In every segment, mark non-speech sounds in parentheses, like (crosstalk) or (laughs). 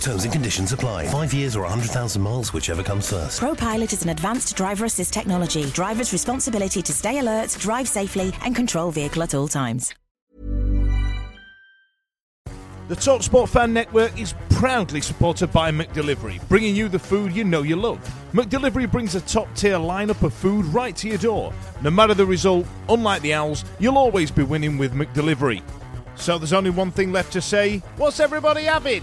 Terms and conditions apply. Five years or 100,000 miles, whichever comes first. ProPilot is an advanced driver assist technology. Driver's responsibility to stay alert, drive safely, and control vehicle at all times. The TalkSport Fan Network is proudly supported by McDelivery, bringing you the food you know you love. McDelivery brings a top tier lineup of food right to your door. No matter the result, unlike the Owls, you'll always be winning with McDelivery. So there's only one thing left to say what's everybody having?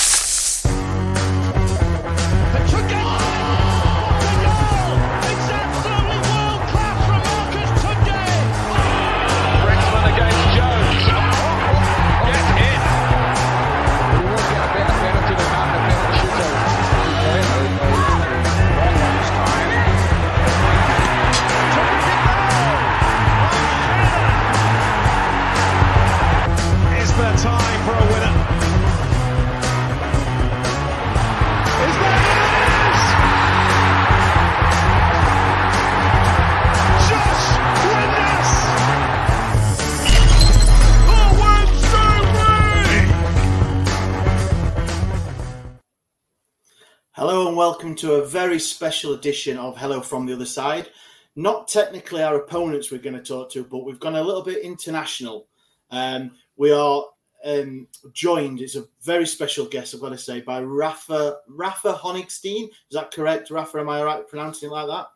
Welcome to a very special edition of Hello from the Other Side. Not technically our opponents we're going to talk to, but we've gone a little bit international. Um, we are um, joined, it's a very special guest, I've got to say, by Rafa Rafa Honigstein. Is that correct, Rafa? Am I right pronouncing it like that?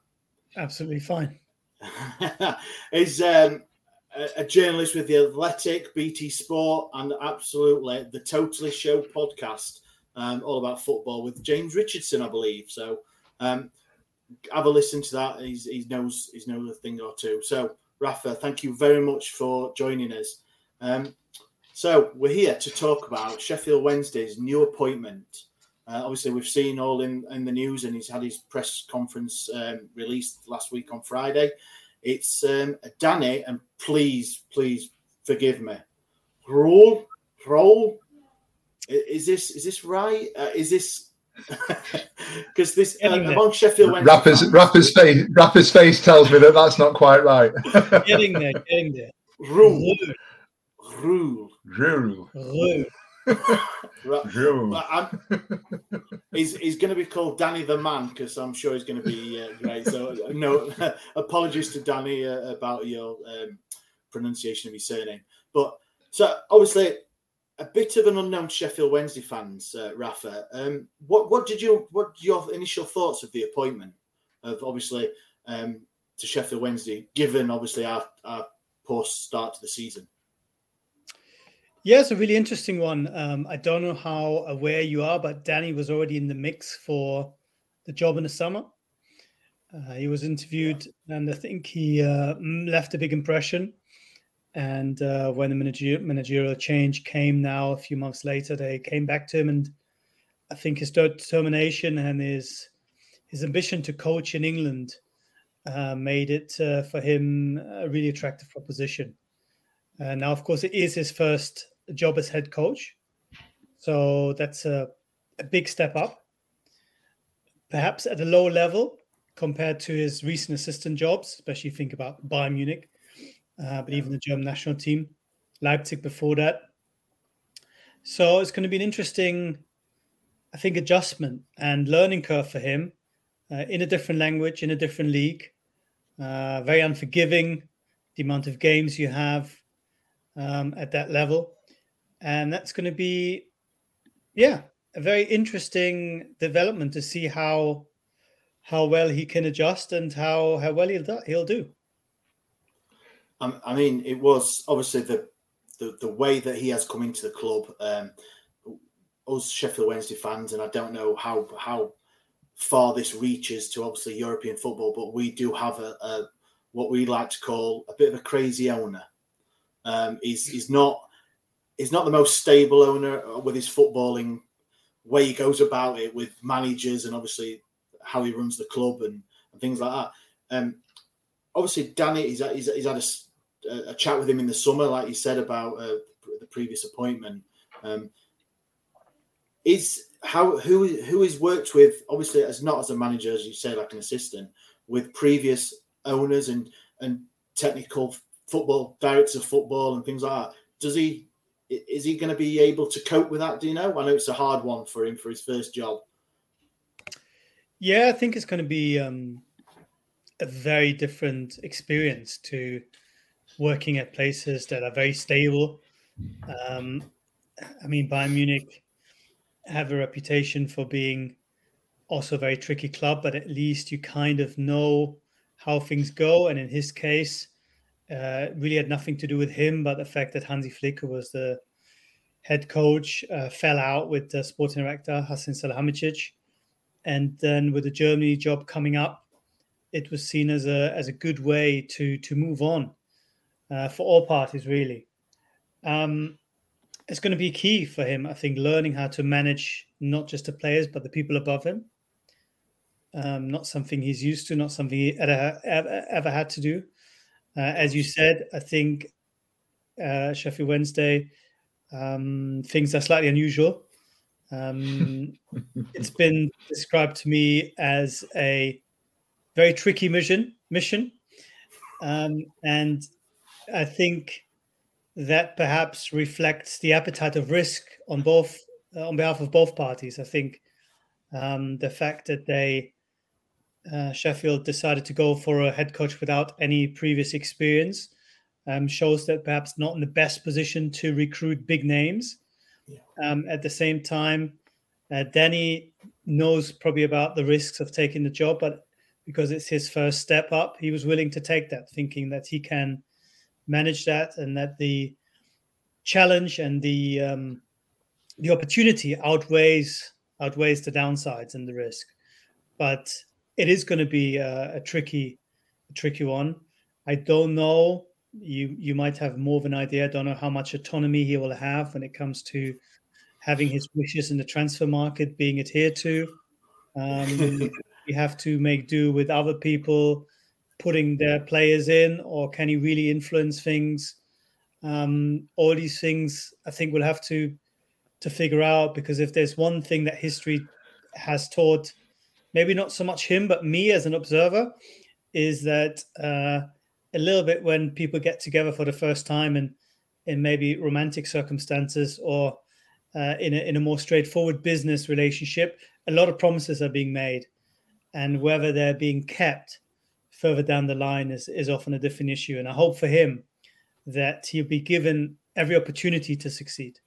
Absolutely fine. (laughs) is um, a, a journalist with the Athletic, BT Sport, and absolutely the Totally Show podcast, um, all about football with James Richardson, I believe. So um, have a listen to that. He's, he knows he's knows a thing or two. So Rafa, thank you very much for joining us. Um, so we're here to talk about Sheffield Wednesday's new appointment. Uh, obviously, we've seen all in, in the news, and he's had his press conference um, released last week on Friday. It's um, Danny, and please, please forgive me. Roll, roll. Is this is this right? Uh, is this (laughs) because this uh, among Sheffield Wednesday Rapper's, fans- Rafa's face Rafa's face tells me that that's not quite right. (laughs) Getting there, getting there. rule, rule. Drew. Rue. Right. Drew. I'm, he's he's going to be called Danny the Man because I'm sure he's going to be uh, great. So uh, no (laughs) apologies to Danny uh, about your um, pronunciation of his surname. But so obviously a bit of an unknown Sheffield Wednesday fans, uh, Rafa. Um, what what did you what your initial thoughts of the appointment of obviously um, to Sheffield Wednesday, given obviously our, our post start to the season? Yeah, it's a really interesting one. Um, I don't know how aware you are, but Danny was already in the mix for the job in the summer. Uh, he was interviewed, and I think he uh, mm, left a big impression. And uh, when the manager- managerial change came now, a few months later, they came back to him, and I think his determination and his his ambition to coach in England uh, made it uh, for him a really attractive proposition. Uh, now, of course, it is his first job as head coach. So that's a, a big step up. Perhaps at a lower level compared to his recent assistant jobs, especially think about Bayern Munich, uh, but even the German national team, Leipzig before that. So it's going to be an interesting, I think, adjustment and learning curve for him uh, in a different language, in a different league. uh, very unforgiving. The amount of games you have um, at that level, and that's going to be, yeah, a very interesting development to see how how well he can adjust and how how well he'll do, he'll do. I mean, it was obviously the, the the way that he has come into the club. Um, us Sheffield Wednesday fans, and I don't know how how far this reaches to obviously European football, but we do have a, a what we like to call a bit of a crazy owner. Um, he's he's not he's not the most stable owner with his footballing way he goes about it with managers and obviously how he runs the club and, and things like that. Um, obviously, Danny, he's, he's, he's had a, a, chat with him in the summer, like you said about uh, the previous appointment. Um, is how who who is worked with obviously as not as a manager as you say like an assistant with previous owners and and technical football directors of football and things like that. Does he is he going to be able to cope with that? Do you know? I know it's a hard one for him for his first job. Yeah, I think it's going to be um, a very different experience to working at places that are very stable. Um, I mean, Bayern Munich have a reputation for being also a very tricky club, but at least you kind of know how things go. And in his case, uh, really had nothing to do with him, but the fact that Hansi Flick, who was the head coach, uh, fell out with the sporting director Hasan Salihamidzic, and then with the Germany job coming up, it was seen as a as a good way to to move on uh, for all parties, really. Um, it's going to be key for him, I think, learning how to manage not just the players but the people above him. Um, not something he's used to, not something he ever, ever, ever had to do. Uh, as you said, I think uh, Sheffield Wednesday um, things are slightly unusual. Um, (laughs) it's been described to me as a very tricky mission. Mission, um, and I think that perhaps reflects the appetite of risk on both uh, on behalf of both parties. I think um, the fact that they uh, Sheffield decided to go for a head coach without any previous experience um, shows that perhaps not in the best position to recruit big names. Yeah. Um, at the same time, uh, Danny knows probably about the risks of taking the job, but because it's his first step up, he was willing to take that, thinking that he can manage that and that the challenge and the um, the opportunity outweighs outweighs the downsides and the risk. But it is going to be a, a tricky, a tricky one. I don't know. You you might have more of an idea. I don't know how much autonomy he will have when it comes to having his wishes in the transfer market being adhered to. Um, (laughs) you have to make do with other people putting their players in, or can he really influence things? Um, all these things, I think, we'll have to to figure out because if there's one thing that history has taught, maybe not so much him, but me as an observer, is that uh, a little bit when people get together for the first time and in maybe romantic circumstances or uh, in, a, in a more straightforward business relationship, a lot of promises are being made. And whether they're being kept further down the line is, is often a different issue. And I hope for him that he'll be given every opportunity to succeed.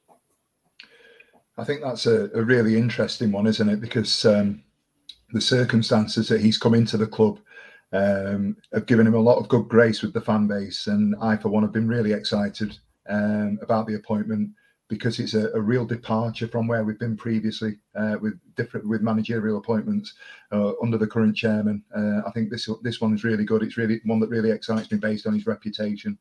I think that's a, a really interesting one, isn't it? Because um, the circumstances that he's come into the club um, have given him a lot of good grace with the fan base. And I, for one, have been really excited um, about the appointment because it's a, a, real departure from where we've been previously uh, with different with managerial appointments uh, under the current chairman. Uh, I think this this one is really good. It's really one that really excites me based on his reputation,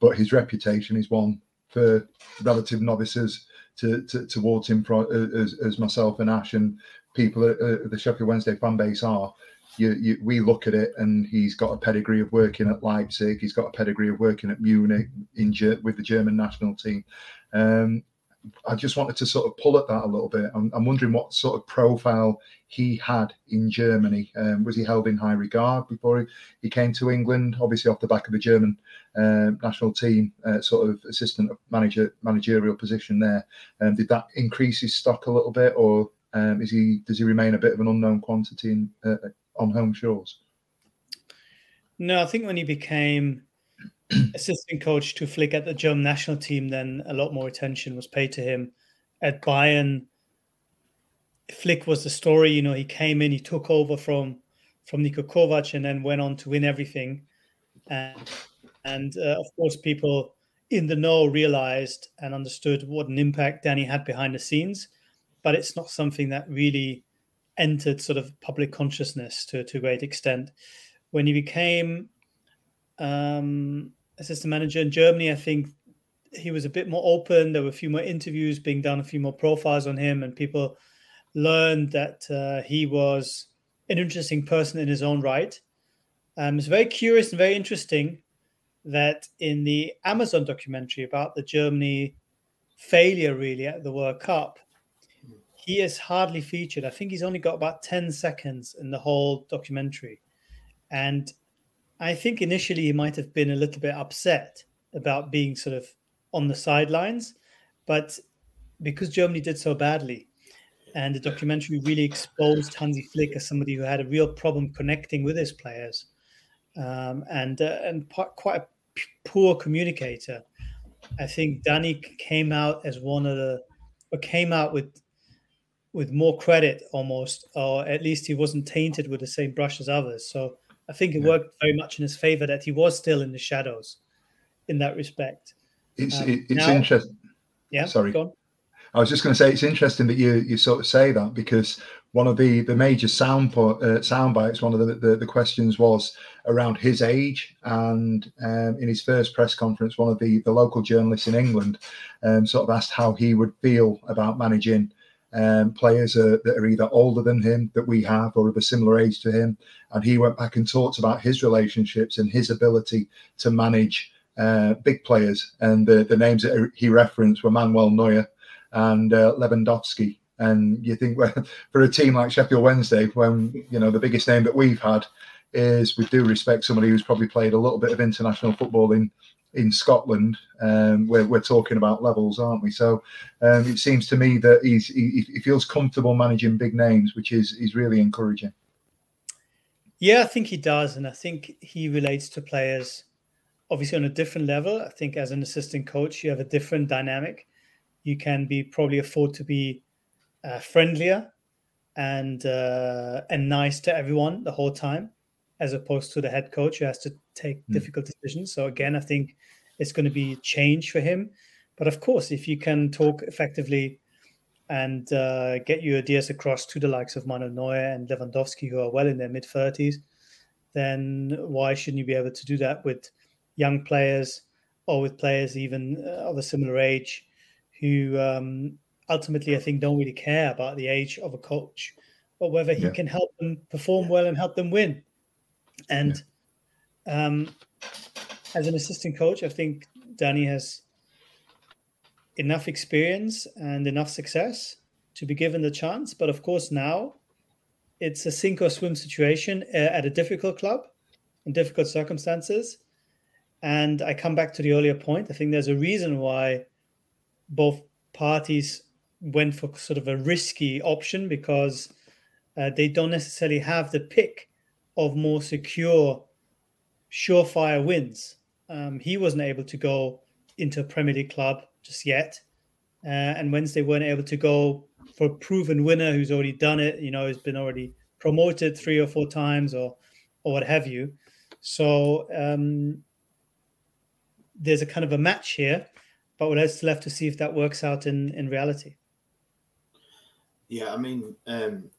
but his reputation is one for relative novices to, to towards him uh, as, as myself and Ash and people at the Sheffield Wednesday fan base are. You, you, we look at it and he's got a pedigree of working at Leipzig. He's got a pedigree of working at Munich in with the German national team. Um, I just wanted to sort of pull at that a little bit. I'm, I'm wondering what sort of profile he had in Germany. Um, was he held in high regard before he, he came to England? Obviously, off the back of the German uh, national team, uh, sort of assistant manager managerial position there. Um, did that increase his stock a little bit, or um, is he does he remain a bit of an unknown quantity in, uh, on home shores? No, I think when he became (clears throat) assistant coach to Flick at the German national team, then a lot more attention was paid to him. At Bayern, Flick was the story. You know, he came in, he took over from from Niko Kovac, and then went on to win everything. And, and uh, of course, people in the know realized and understood what an impact Danny had behind the scenes, but it's not something that really entered sort of public consciousness to, to a great extent. When he became um, assistant manager in Germany, I think he was a bit more open. There were a few more interviews being done, a few more profiles on him, and people learned that uh, he was an interesting person in his own right. Um, it's very curious and very interesting that in the Amazon documentary about the Germany failure, really, at the World Cup, he is hardly featured. I think he's only got about 10 seconds in the whole documentary. And I think initially he might have been a little bit upset about being sort of on the sidelines, but because Germany did so badly, and the documentary really exposed Hansi Flick as somebody who had a real problem connecting with his players, um, and uh, and quite a p- poor communicator. I think Danny came out as one of the, or came out with with more credit almost, or at least he wasn't tainted with the same brush as others. So I think it worked very much in his favor that he was still in the shadows in that respect. It's um, it's now, interesting. Yeah, sorry. I was just going to say it's interesting that you you sort of say that because one of the the major sound uh, sound bites, one of the, the, the questions was around his age, and um, in his first press conference, one of the the local journalists in England um, sort of asked how he would feel about managing um, players uh, that are either older than him that we have or of a similar age to him. And he went back and talked about his relationships and his ability to manage uh, big players. And the, the names that he referenced were Manuel Neuer and uh, Lewandowski. And you think, well, (laughs) for a team like Sheffield Wednesday, when you know the biggest name that we've had is, we do respect somebody who's probably played a little bit of international football in in Scotland, um, we're, we're talking about levels, aren't we? So um, it seems to me that he's, he, he, feels comfortable managing big names, which is is really encouraging. Yeah, I think he does, and I think he relates to players obviously on a different level. I think as an assistant coach, you have a different dynamic. You can be probably afford to be uh, friendlier and uh, and nice to everyone the whole time as opposed to the head coach who has to take mm. difficult decisions. So again, I think it's going to be change for him. But of course, if you can talk effectively and uh, get your ideas across to the likes of Manuel Neuer and Lewandowski, who are well in their mid 30s, then why shouldn't you be able to do that with young players or with players even uh, of a similar age who um, ultimately, I think, don't really care about the age of a coach, but whether he yeah. can help them perform well and help them win. And yeah. um, as an assistant coach, I think Danny has enough experience and enough success to be given the chance. But of course, now it's a sink or swim situation uh, at a difficult club in difficult circumstances. And I come back to the earlier point. I think there's a reason why both parties went for sort of a risky option because uh, they don't necessarily have the pick of more secure, surefire wins. Um, he wasn't able to go into a Premier League club just yet. Uh, and Wednesday weren't able to go for a proven winner who's already done it, you know, has been already promoted three or four times or or what have you. So um, there's a kind of a match here, but we're still left to see if that works out in in reality. Yeah, I mean, um,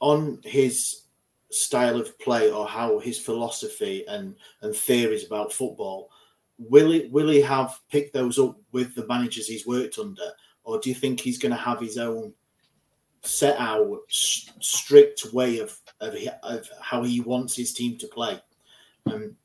on his style of play or how his philosophy and and theories about football will he will he have picked those up with the managers he's worked under? Or do you think he's going to have his own set out strict way of, of, of how he wants his team to play? Um,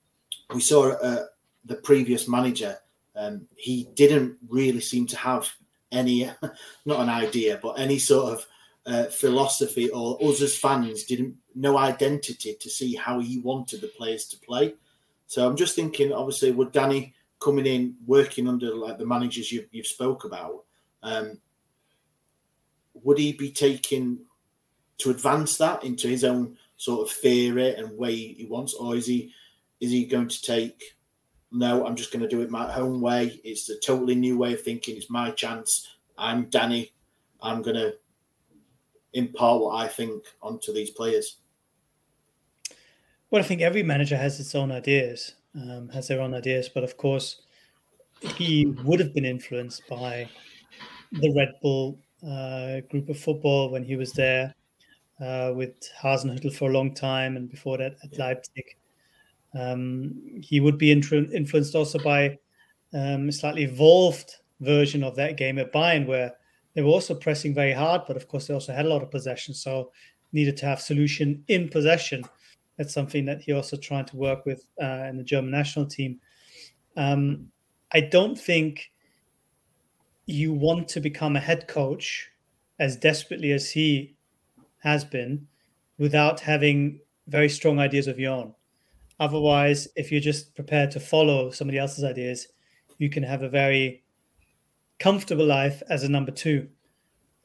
we saw uh, the previous manager um, he didn't really seem to have any (laughs) not an idea but any sort of uh, philosophy or us as fans didn't no identity to see how he wanted the players to play. So I'm just thinking, obviously, with Danny coming in, working under like the managers you've, you've spoke about, um, would he be taking to advance that into his own sort of theory and way he wants, or is he is he going to take? No, I'm just going to do it my own way. It's a totally new way of thinking. It's my chance. I'm Danny. I'm going to impart what I think onto these players. Well, I think every manager has its own ideas, um, has their own ideas, but of course, he would have been influenced by the Red Bull uh, group of football when he was there uh, with Hasenhüttl for a long time, and before that at Leipzig. Um, he would be influenced also by um, a slightly evolved version of that game at Bayern, where they were also pressing very hard, but of course they also had a lot of possession, so needed to have solution in possession. That's something that he also trying to work with uh, in the German national team. Um, I don't think you want to become a head coach as desperately as he has been without having very strong ideas of your own. Otherwise, if you're just prepared to follow somebody else's ideas, you can have a very comfortable life as a number two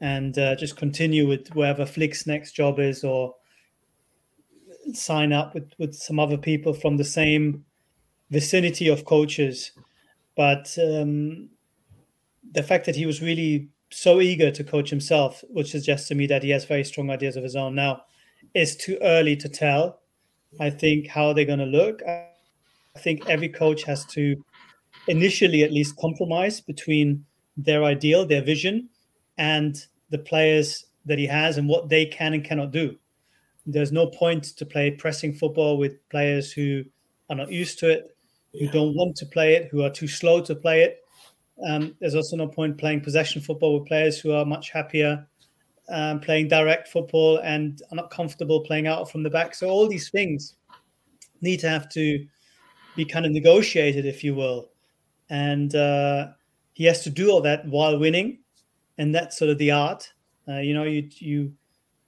and uh, just continue with wherever Flick's next job is or sign up with, with some other people from the same vicinity of coaches. But um, the fact that he was really so eager to coach himself, which suggests to me that he has very strong ideas of his own now, is too early to tell. I think how they're going to look. I think every coach has to initially at least compromise between their ideal, their vision, and the players that he has and what they can and cannot do. There's no point to play pressing football with players who are not used to it, who don't want to play it, who are too slow to play it, um, there's also no point playing possession football with players who are much happier um, playing direct football and are not comfortable playing out from the back. So all these things need to have to be kind of negotiated, if you will. And uh, he has to do all that while winning, and that's sort of the art. Uh, you know, you you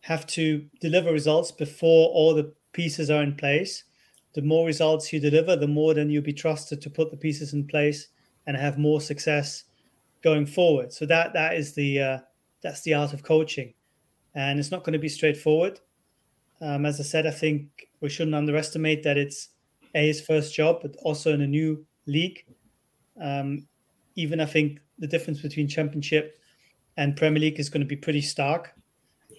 have to deliver results before all the pieces are in place. The more results you deliver, the more then you'll be trusted to put the pieces in place and have more success going forward. So that that is the uh, that's the art of coaching, and it's not going to be straightforward. Um, as I said, I think we shouldn't underestimate that it's a his first job, but also in a new league. Um, even I think the difference between Championship and Premier League is going to be pretty stark.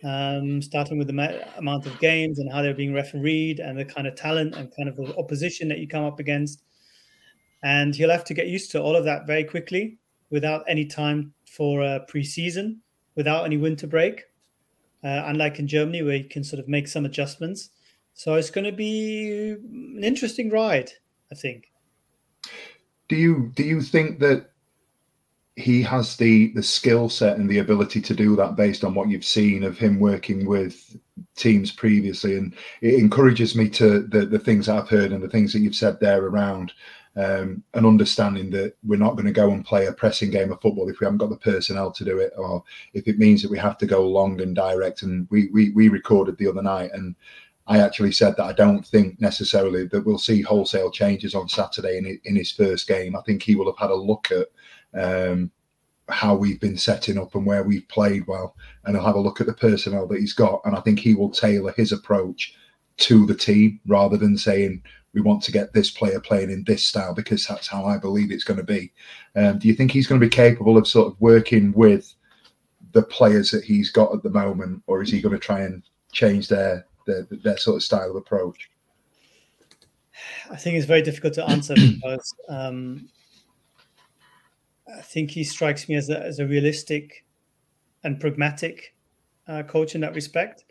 Um, starting with the ma- amount of games and how they're being refereed and the kind of talent and kind of opposition that you come up against and he'll have to get used to all of that very quickly without any time for a pre-season, without any winter break. Uh, unlike in Germany, where you can sort of make some adjustments. So it's going to be an interesting ride, I think. Do you do you think that he has the the skill set and the ability to do that based on what you've seen of him working with teams previously? And it encourages me to the the things I've heard and the things that you've said there around um, an understanding that we're not going to go and play a pressing game of football if we haven't got the personnel to do it, or if it means that we have to go long and direct. And we we, we recorded the other night, and I actually said that I don't think necessarily that we'll see wholesale changes on Saturday in in his first game. I think he will have had a look at. Um, how we've been setting up and where we've played well, and he'll have a look at the personnel that he's got, and I think he will tailor his approach to the team rather than saying we want to get this player playing in this style because that's how I believe it's going to be. Um, do you think he's going to be capable of sort of working with the players that he's got at the moment, or is he going to try and change their their, their sort of style of approach? I think it's very difficult to answer because um, I think he strikes me as a, as a realistic and pragmatic uh, coach in that respect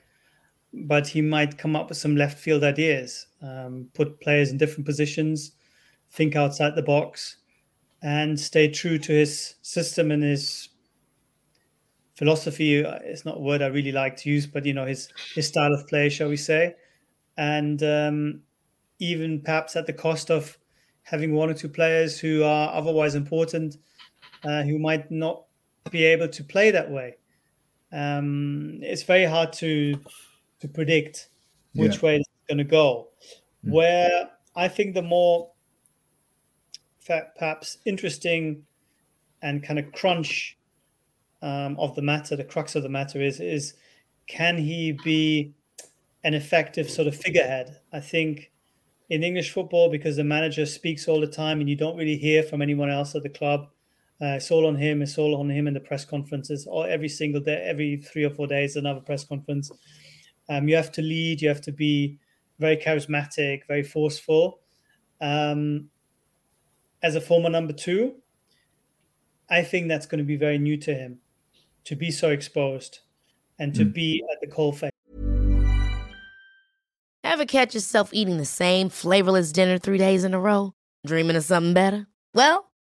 but he might come up with some left field ideas, um, put players in different positions, think outside the box, and stay true to his system and his philosophy. It's not a word I really like to use, but you know his his style of play, shall we say, and um, even perhaps at the cost of having one or two players who are otherwise important, uh, who might not be able to play that way. Um, it's very hard to to predict which yeah. way it's going to go. Mm. Where I think the more perhaps interesting and kind of crunch um, of the matter, the crux of the matter is is can he be an effective sort of figurehead. I think in English football, because the manager speaks all the time and you don't really hear from anyone else at the club, uh, it's all on him. It's all on him in the press conferences. All every single day, every three or four days, another press conference. Um, you have to lead. You have to be very charismatic, very forceful. Um, as a former number two, I think that's going to be very new to him to be so exposed and to mm. be at the coalface. Ever catch yourself eating the same flavorless dinner three days in a row? Dreaming of something better? Well,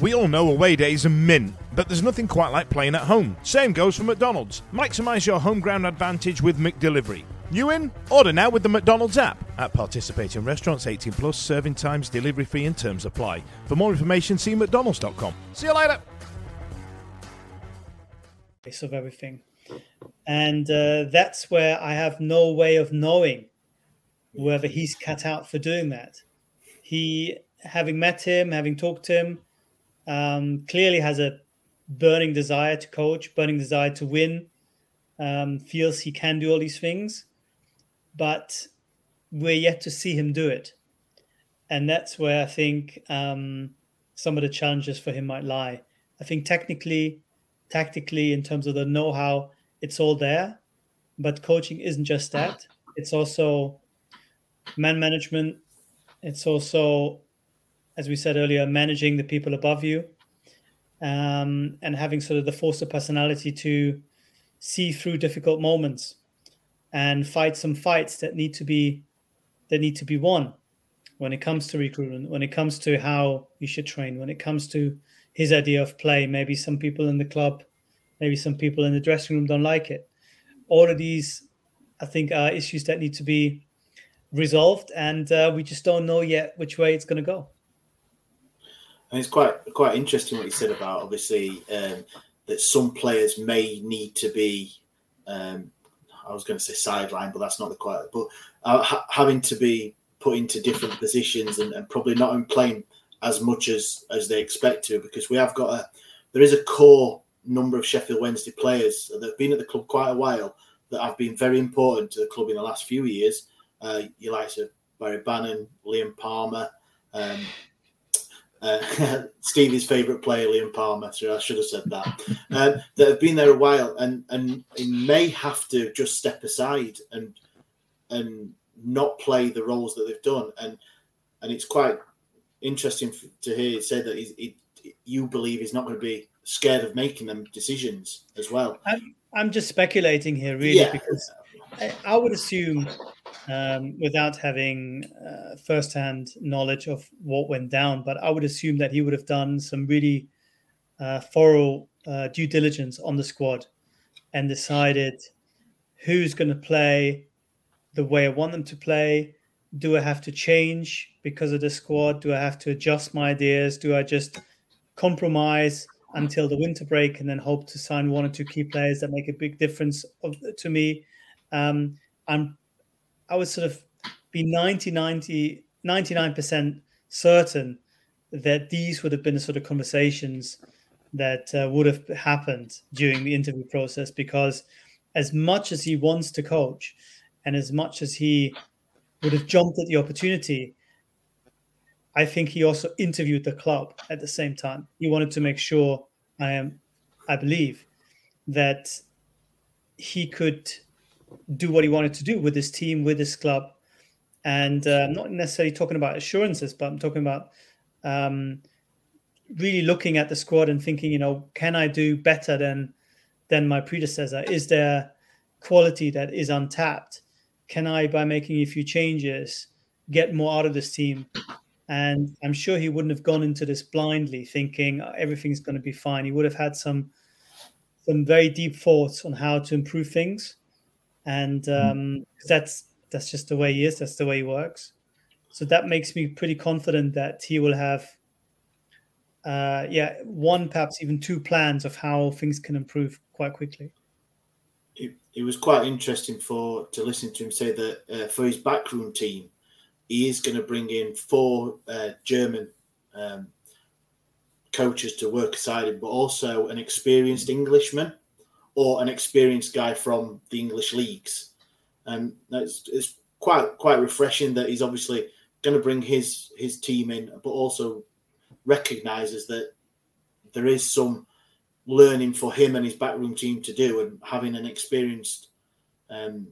We all know away days are mint, but there's nothing quite like playing at home. Same goes for McDonald's. Maximise your home ground advantage with McDelivery. You in? Order now with the McDonald's app. At participating restaurants 18 plus, serving times, delivery fee and terms apply. For more information, see mcdonalds.com. See you later. Of everything. And uh, that's where I have no way of knowing whether he's cut out for doing that. He, having met him, having talked to him, um, clearly has a burning desire to coach, burning desire to win, um, feels he can do all these things, but we're yet to see him do it. And that's where I think um, some of the challenges for him might lie. I think technically, tactically, in terms of the know how, it's all there. But coaching isn't just that, it's also man management, it's also as we said earlier, managing the people above you, um, and having sort of the force of personality to see through difficult moments and fight some fights that need to be that need to be won when it comes to recruitment, when it comes to how you should train, when it comes to his idea of play. Maybe some people in the club, maybe some people in the dressing room don't like it. All of these, I think, are issues that need to be resolved, and uh, we just don't know yet which way it's going to go. And it's quite quite interesting what you said about obviously um, that some players may need to be. Um, I was going to say sideline, but that's not the quite. But uh, ha- having to be put into different positions and, and probably not playing as much as as they expect to, because we have got a there is a core number of Sheffield Wednesday players that have been at the club quite a while that have been very important to the club in the last few years. Uh, you like to Barry Bannan, Liam Palmer, um, uh, (laughs) Stevie's favourite player, Liam Palmer. So I should have said that. Um, that have been there a while, and and may have to just step aside and and not play the roles that they've done. And and it's quite interesting to hear you say that he, he, you believe he's not going to be scared of making them decisions as well. I'm, I'm just speculating here, really, yeah. because I, would assume um, without having uh, firsthand knowledge of what went down. But I would assume that he would have done some really uh, thorough uh, due diligence on the squad and decided who's going to play the way I want them to play. Do I have to change because of the squad? Do I have to adjust my ideas? Do I just compromise until the winter break and then hope to sign one or two key players that make a big difference of, to me? Um, I'm I would sort of be 90, 90, 99% certain that these would have been the sort of conversations that uh, would have happened during the interview process because as much as he wants to coach and as much as he would have jumped at the opportunity i think he also interviewed the club at the same time. He wanted to make sure i am i believe that he could do what he wanted to do with his team, with his club. And uh, I'm not necessarily talking about assurances, but I'm talking about um, really looking at the squad and thinking, you know, can I do better than than my predecessor? Is there quality that is untapped? Can I, by making a few changes, get more out of this team? And I'm sure he wouldn't have gone into this blindly, thinking everything's going to be fine. He would have had some some very deep thoughts on how to improve things and hmm. um, that's that's just the way he is. That's the way he works. So that makes me pretty confident that he will have, uh, yeah, one perhaps even two plans of how things can improve quite quickly. It, it was quite interesting for to listen to him say that uh, for his backroom team, he is going to bring in four uh, German um, coaches to work aside him, but also an experienced Englishman or an experienced guy from the English leagues. And that's it's quite quite refreshing that he's obviously going to bring his his team in, but also recognizes that there is some learning for him and his backroom team to do, and having an experienced um,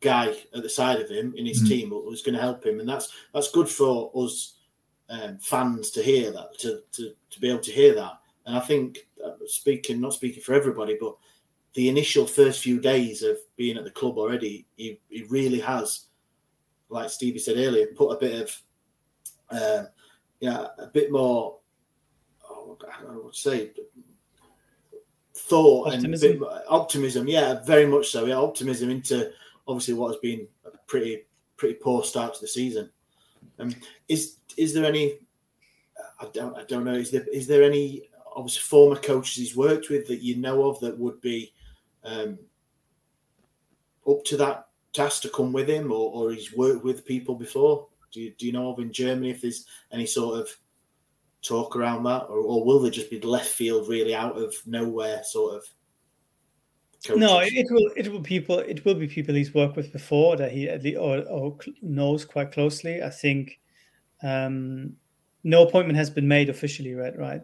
guy at the side of him in his mm. team was going to help him, and that's that's good for us um, fans to hear that, to, to to be able to hear that. And I think uh, speaking, not speaking for everybody, but the initial first few days of being at the club already, he, he really has, like Stevie said earlier, put a bit of, uh, yeah, a bit more, oh, I don't know what to say, thought optimism. and optimism. Yeah, very much so. Yeah, optimism into obviously what has been a pretty pretty poor start to the season. Um, is is there any? I don't I don't know. Is there is there any obviously former coaches he's worked with that you know of that would be um, up to that task to come with him, or, or he's worked with people before? Do you, do you know of in Germany if there's any sort of talk around that, or, or will there just be left field, really out of nowhere sort of? Coaches? No, it will. It will people. It will be people he's worked with before that he at least or, or knows quite closely. I think um, no appointment has been made officially, right? Right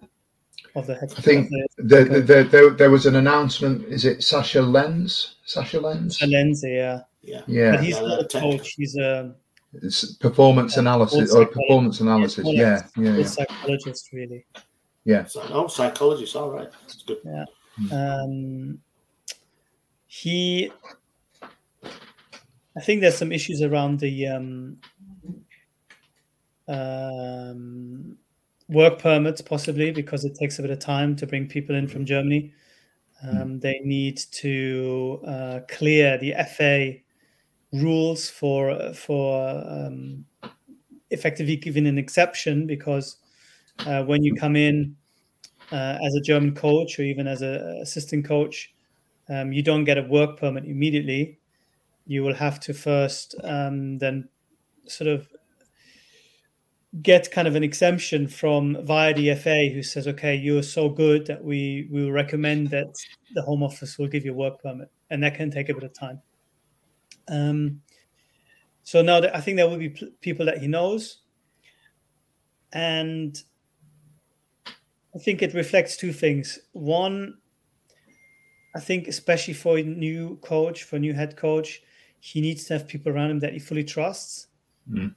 of the head. I think the, the, the, there, there was an announcement. Is it Sasha Lenz? Sasha Lenz? Lenz, yeah, yeah, yeah. But he's not a coach. He's a it's performance analysis or performance analysis. Yeah, yeah, yeah, psychologist, really. Yeah. Oh, psychologist. All right, that's good. Yeah. Um, he, I think there's some issues around the um, um, work permits, possibly because it takes a bit of time to bring people in from Germany. Hmm. Um, they need to uh, clear the FA rules for for um, effectively giving an exception because uh, when you come in uh, as a German coach or even as an assistant coach, um, you don't get a work permit immediately. You will have to first um, then sort of get kind of an exemption from via the FA who says, okay, you're so good that we, we will recommend that the Home Office will give you a work permit. And that can take a bit of time. Um, so now that I think there will be p- people that he knows. And I think it reflects two things. One, I think especially for a new coach, for a new head coach, he needs to have people around him that he fully trusts. Mm.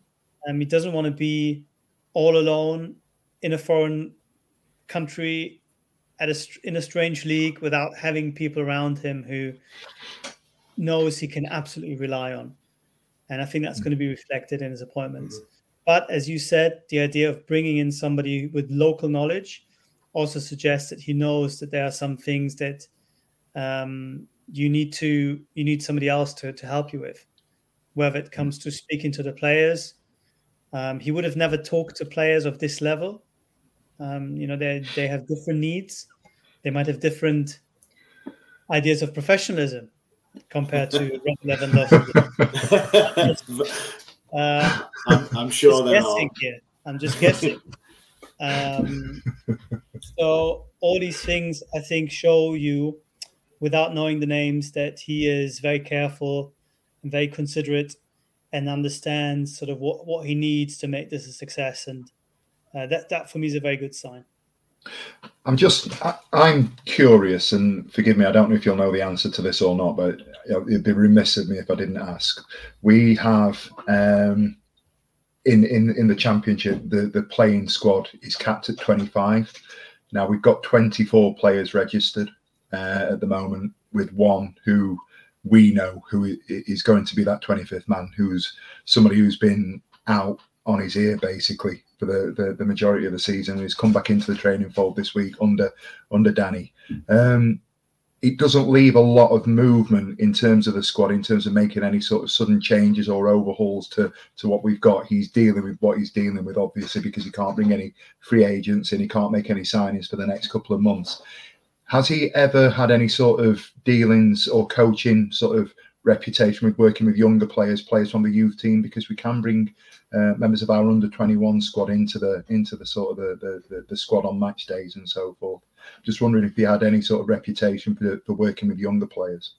Um, he doesn't want to be all alone in a foreign country at a in a strange league without having people around him who knows he can absolutely rely on. And I think that's mm-hmm. going to be reflected in his appointments. Mm-hmm. But as you said, the idea of bringing in somebody with local knowledge also suggests that he knows that there are some things that um, you need to you need somebody else to, to help you with, whether it comes to speaking to the players, um, he would have never talked to players of this level. Um, you know, they they have different needs. They might have different ideas of professionalism compared to (laughs) Lewandowski. (laughs) uh, I'm, I'm, sure they're guessing. Here. I'm just guessing. Um, so all these things, I think, show you, without knowing the names, that he is very careful and very considerate and understands sort of what, what he needs to make this a success. And uh, that, that for me is a very good sign. I'm just, I, am curious, and forgive me, I don't know if you'll know the answer to this or not, but it'd be remiss of me if I didn't ask. We have um, in in in the championship, the the playing squad is capped at 25. Now we've got 24 players registered uh, at the moment, with one who we know who is going to be that 25th man, who's somebody who's been out on his ear basically for the, the, the majority of the season. He's come back into the training fold this week under under Danny. Um, it doesn't leave a lot of movement in terms of the squad, in terms of making any sort of sudden changes or overhauls to to what we've got. He's dealing with what he's dealing with, obviously, because he can't bring any free agents and he can't make any signings for the next couple of months. Has he ever had any sort of dealings or coaching sort of reputation with working with younger players, players from the youth team? Because we can bring uh, members of our under twenty one squad into the into the sort of the, the, the the squad on match days and so forth. Just wondering if he had any sort of reputation for, for working with younger players.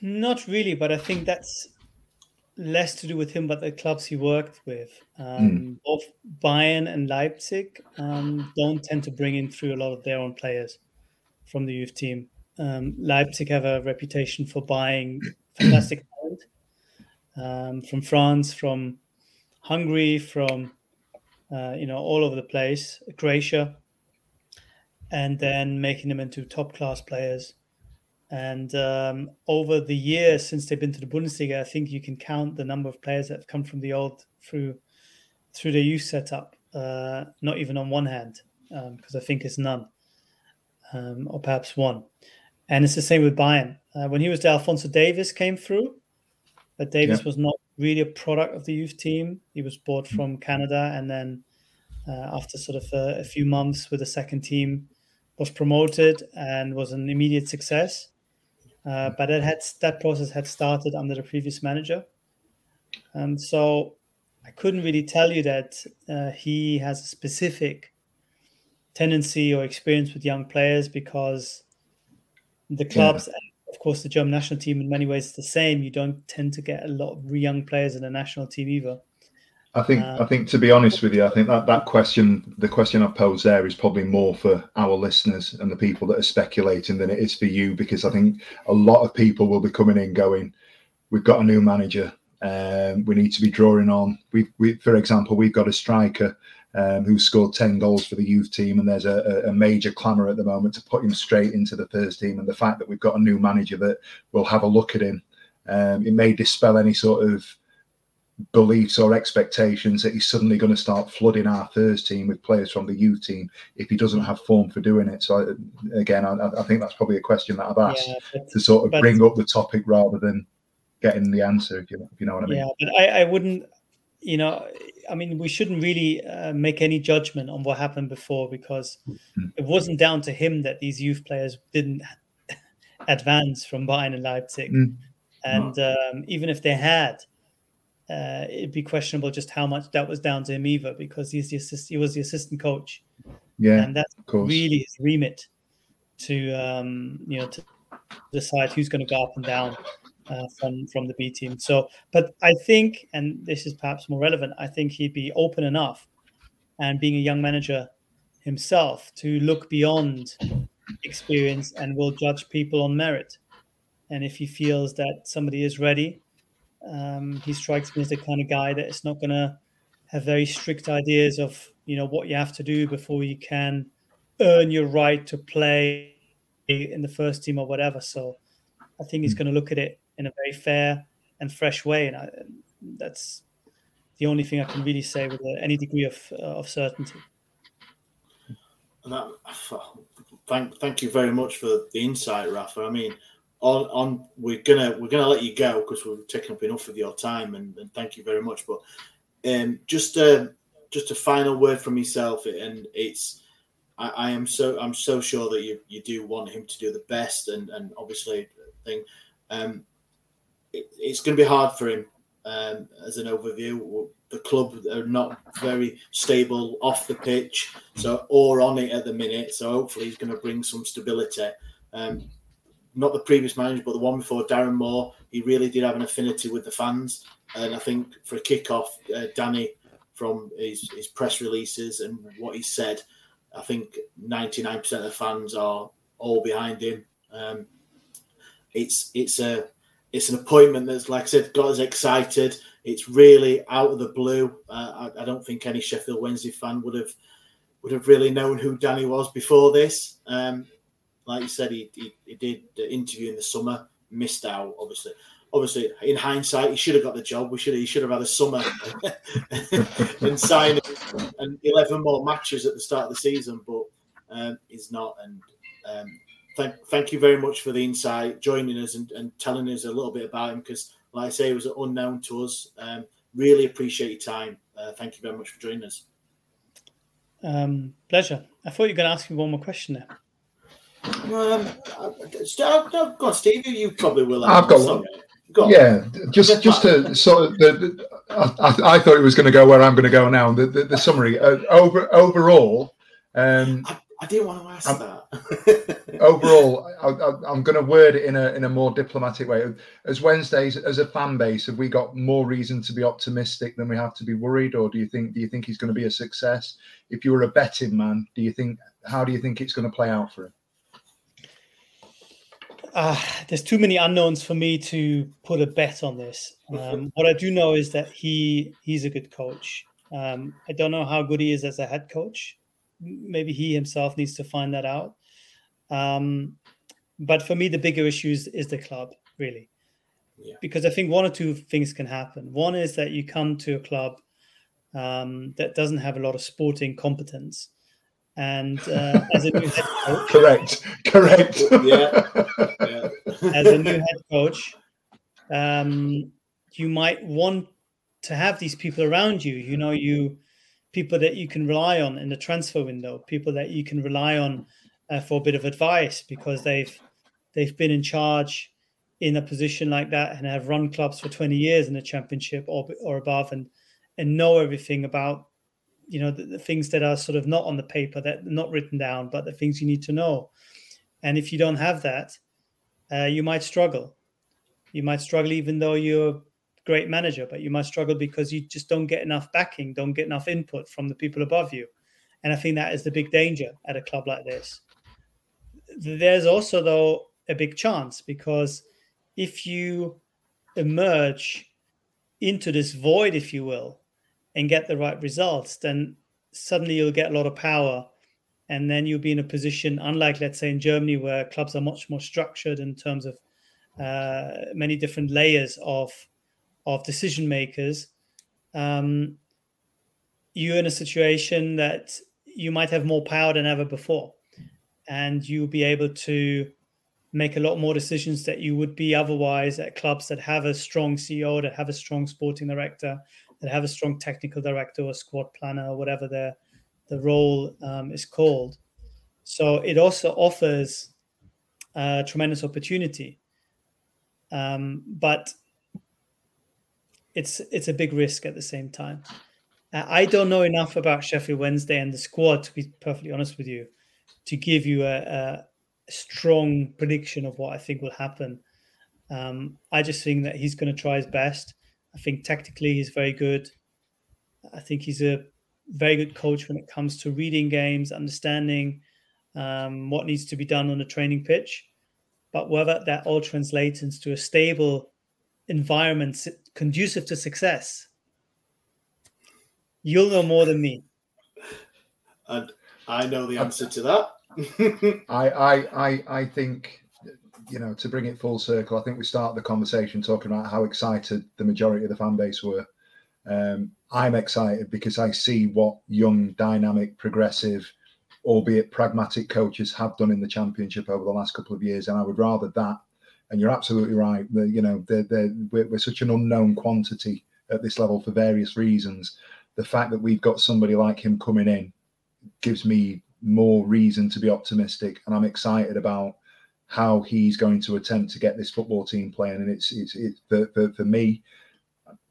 Not really, but I think that's less to do with him, but the clubs he worked with. Um, mm. Both Bayern and Leipzig um, don't tend to bring in through a lot of their own players from the youth team. Um, Leipzig have a reputation for buying (clears throat) fantastic talent um, from France, from Hungary, from uh, you know, all over the place, Croatia, and then making them into top class players. And um, over the years since they've been to the Bundesliga, I think you can count the number of players that have come from the old through through the youth setup. Uh, not even on one hand, because um, I think it's none, um, or perhaps one. And it's the same with Bayern. Uh, when he was there, Alphonso Davies came through, but Davies yeah. was not really a product of the youth team. He was bought from Canada, and then uh, after sort of a, a, few months with the second team, was promoted and was an immediate success. Uh, but it had that process had started under the previous manager, and so I couldn't really tell you that uh, he has a specific tendency or experience with young players because the clubs yeah of course, the German national team in many ways is the same. You don't tend to get a lot of young players in the national team either. I think I think to be honest with you, I think that that question, the question I've posed there, is probably more for our listeners and the people that are speculating than it is for you, because I think a lot of people will be coming in going, "We've got a new manager. Um, we need to be drawing on." We, we, for example, we've got a striker um, who scored 10 goals for the youth team. And there's a, a major clamour at the moment to put him straight into the first team. And the fact that we've got a new manager that will have a look at him, um, it may dispel any sort of beliefs or expectations that he's suddenly going to start flooding our first team with players from the youth team if he doesn't have form for doing it. So again, I, I think that's probably a question that I've asked yeah, but, to sort of bring up the topic rather than getting the answer. If you, if you know what I mean? Yeah, but I, I wouldn't. You know, I mean, we shouldn't really uh, make any judgment on what happened before because mm-hmm. it wasn't down to him that these youth players didn't (laughs) advance from Bayern and Leipzig. Mm-hmm. And um, even if they had, uh, it'd be questionable just how much that was down to him either because he's the assist- he was the assistant coach. Yeah, and that's really his remit to um, you know to decide who's going to go up and down uh, from from the B team. So, but I think, and this is perhaps more relevant, I think he'd be open enough, and being a young manager himself, to look beyond experience and will judge people on merit. And if he feels that somebody is ready, um, he strikes me as the kind of guy that is not going to have very strict ideas of you know what you have to do before you can earn your right to play in the first team or whatever. So I think he's hmm. going to look at it in a very fair and fresh way. And I, that's the only thing I can really say with uh, any degree of uh, of certainty. And that, thank thank you very much for the insight, Rafa. I mean, on on we're gonna we're gonna let you go because we've taken up enough of your time, and, and thank you very much. But um, just uh, just a final word from myself, and it's. I, I am so I'm so sure that you, you do want him to do the best and, and obviously thing. Um, it, it's going to be hard for him um, as an overview. The club are not very stable off the pitch, so or on it at the minute. So hopefully he's going to bring some stability. Um, not the previous manager, but the one before Darren Moore. He really did have an affinity with the fans, and I think for a kickoff, uh, Danny from his, his press releases and what he said, I think 99% of the fans are all behind him. Um, it's it's a it's an appointment that's, like I said, got us excited. It's really out of the blue. Uh, I, I, don't think any Sheffield Wednesday fan would have would have really known who Danny was before this. Um, like you said, he, he, he did the interview in the summer, missed out, obviously. Obviously, in hindsight, he should have got the job. We should have, he should have had a summer (laughs) and signed and eleven more matches at the start of the season. But um, is not. And um, thank thank you very much for the insight, joining us and, and telling us a little bit about him because, like I say, it was unknown to us. Um, really appreciate your time. Uh, thank you very much for joining us. Um, pleasure. I thought you were going to ask me one more question there. Um, uh, uh, go on, Steve. You probably will. I've got one. Go yeah, just just to sort of the, the I, I, thought it was going to go where I'm going to go now. The the, the summary uh, over overall. Um, I, I didn't want to ask I'm, that. (laughs) overall, I, am going to word it in a in a more diplomatic way. As Wednesdays, as a fan base, have we got more reason to be optimistic than we have to be worried, or do you think do you think he's going to be a success? If you were a betting man, do you think how do you think it's going to play out for him? Uh, there's too many unknowns for me to put a bet on this. Um, what I do know is that he he's a good coach. Um, I don't know how good he is as a head coach. Maybe he himself needs to find that out. Um, but for me, the bigger issue is, is the club, really. Yeah. Because I think one or two things can happen. One is that you come to a club um, that doesn't have a lot of sporting competence and uh, as a new head coach, correct, correct, yeah, yeah. as a new head coach, um, you might want to have these people around you. You know, you people that you can rely on in the transfer window, people that you can rely on uh, for a bit of advice because they've they've been in charge in a position like that and have run clubs for 20 years in the championship or, or above and and know everything about you know the, the, things that are sort of not on the paper that not written down but the things you need to know. And if you don't have that uh, you might struggle. You might struggle even though you're a great manager but you might struggle because you just don't get enough backing don't get enough input from the people above you. And i think that is the big danger at a club like this. There's also though a big chance because if you emerge into this void if you will and get the right results, then suddenly you'll get a lot of power. And then you'll be in a position, unlike, let's say, in Germany, where clubs are much more structured in terms of uh, many different layers of, of decision makers. Um, you're in a situation that you might have more power than ever before. And you'll be able to make a lot more decisions that you would be otherwise at clubs that have a strong CEO, that have a strong sporting director, that have a strong technical director or squad planner or whatever the the role um, is called. So it also offers a tremendous opportunity, um, but it's it's a big risk at the same time. I don't know enough about Sheffield Wednesday and the squad to be perfectly honest with you, to give you a, a strong prediction of what I think will happen. Um, I just think that he's going to try his best. I think tactically he's very good. I think he's a very good coach when it comes to reading games, understanding um, what needs to be done on the training pitch. But whether that all translates into a stable environment conducive to success, you'll know more than me. And I know the answer to that. (laughs) I, I, I, I think you know, to bring it full circle, I think we started the conversation talking about how excited the majority of the fan base were. Um, I'm excited because I see what young, dynamic, progressive, albeit pragmatic coaches have done in the championship over the last couple of years, and I would rather that. And you're absolutely right. The, you know, they're, they're, we're, we're such an unknown quantity at this level for various reasons. The fact that we've got somebody like him coming in gives me more reason to be optimistic, and I'm excited about how he's going to attempt to get this football team playing. And it's it's, it's for, for, for me,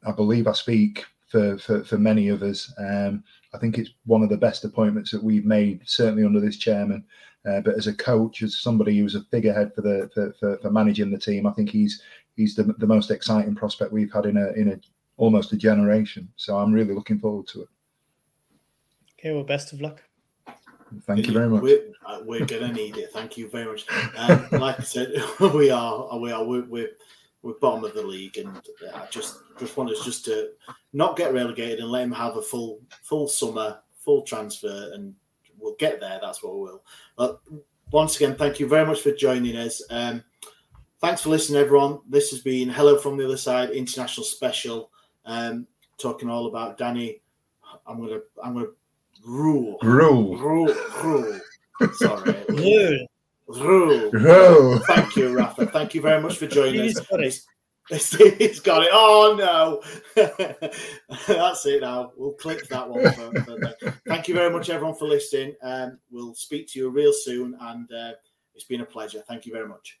I believe I speak for for, for many of us. Um, I think it's one of the best appointments that we've made, certainly under this chairman. Uh, but as a coach, as somebody who's a figurehead for the for, for, for, managing the team, I think he's he's the, the most exciting prospect we've had in a in a almost a generation. So I'm really looking forward to it. Okay, well, best of luck. Thank you very much. We're, uh, we're going to need it. Thank you very much. Um, like I said, (laughs) we are we are we're, we're, we're bottom of the league, and I just just want us just to not get relegated and let him have a full full summer, full transfer, and we'll get there. That's what we will. But once again, thank you very much for joining us. Um, thanks for listening, everyone. This has been Hello from the Other Side International Special, um, talking all about Danny. I'm gonna I'm gonna Rule. Rule. Rule. Rule. Sorry. (laughs) Rude. Rule. Rule. Thank you, Rafa. Thank you very much for joining He's us. got it. He's got it. Oh no, (laughs) that's it. Now we'll clip that one. For, for Thank you very much, everyone, for listening. Um, we'll speak to you real soon, and uh, it's been a pleasure. Thank you very much.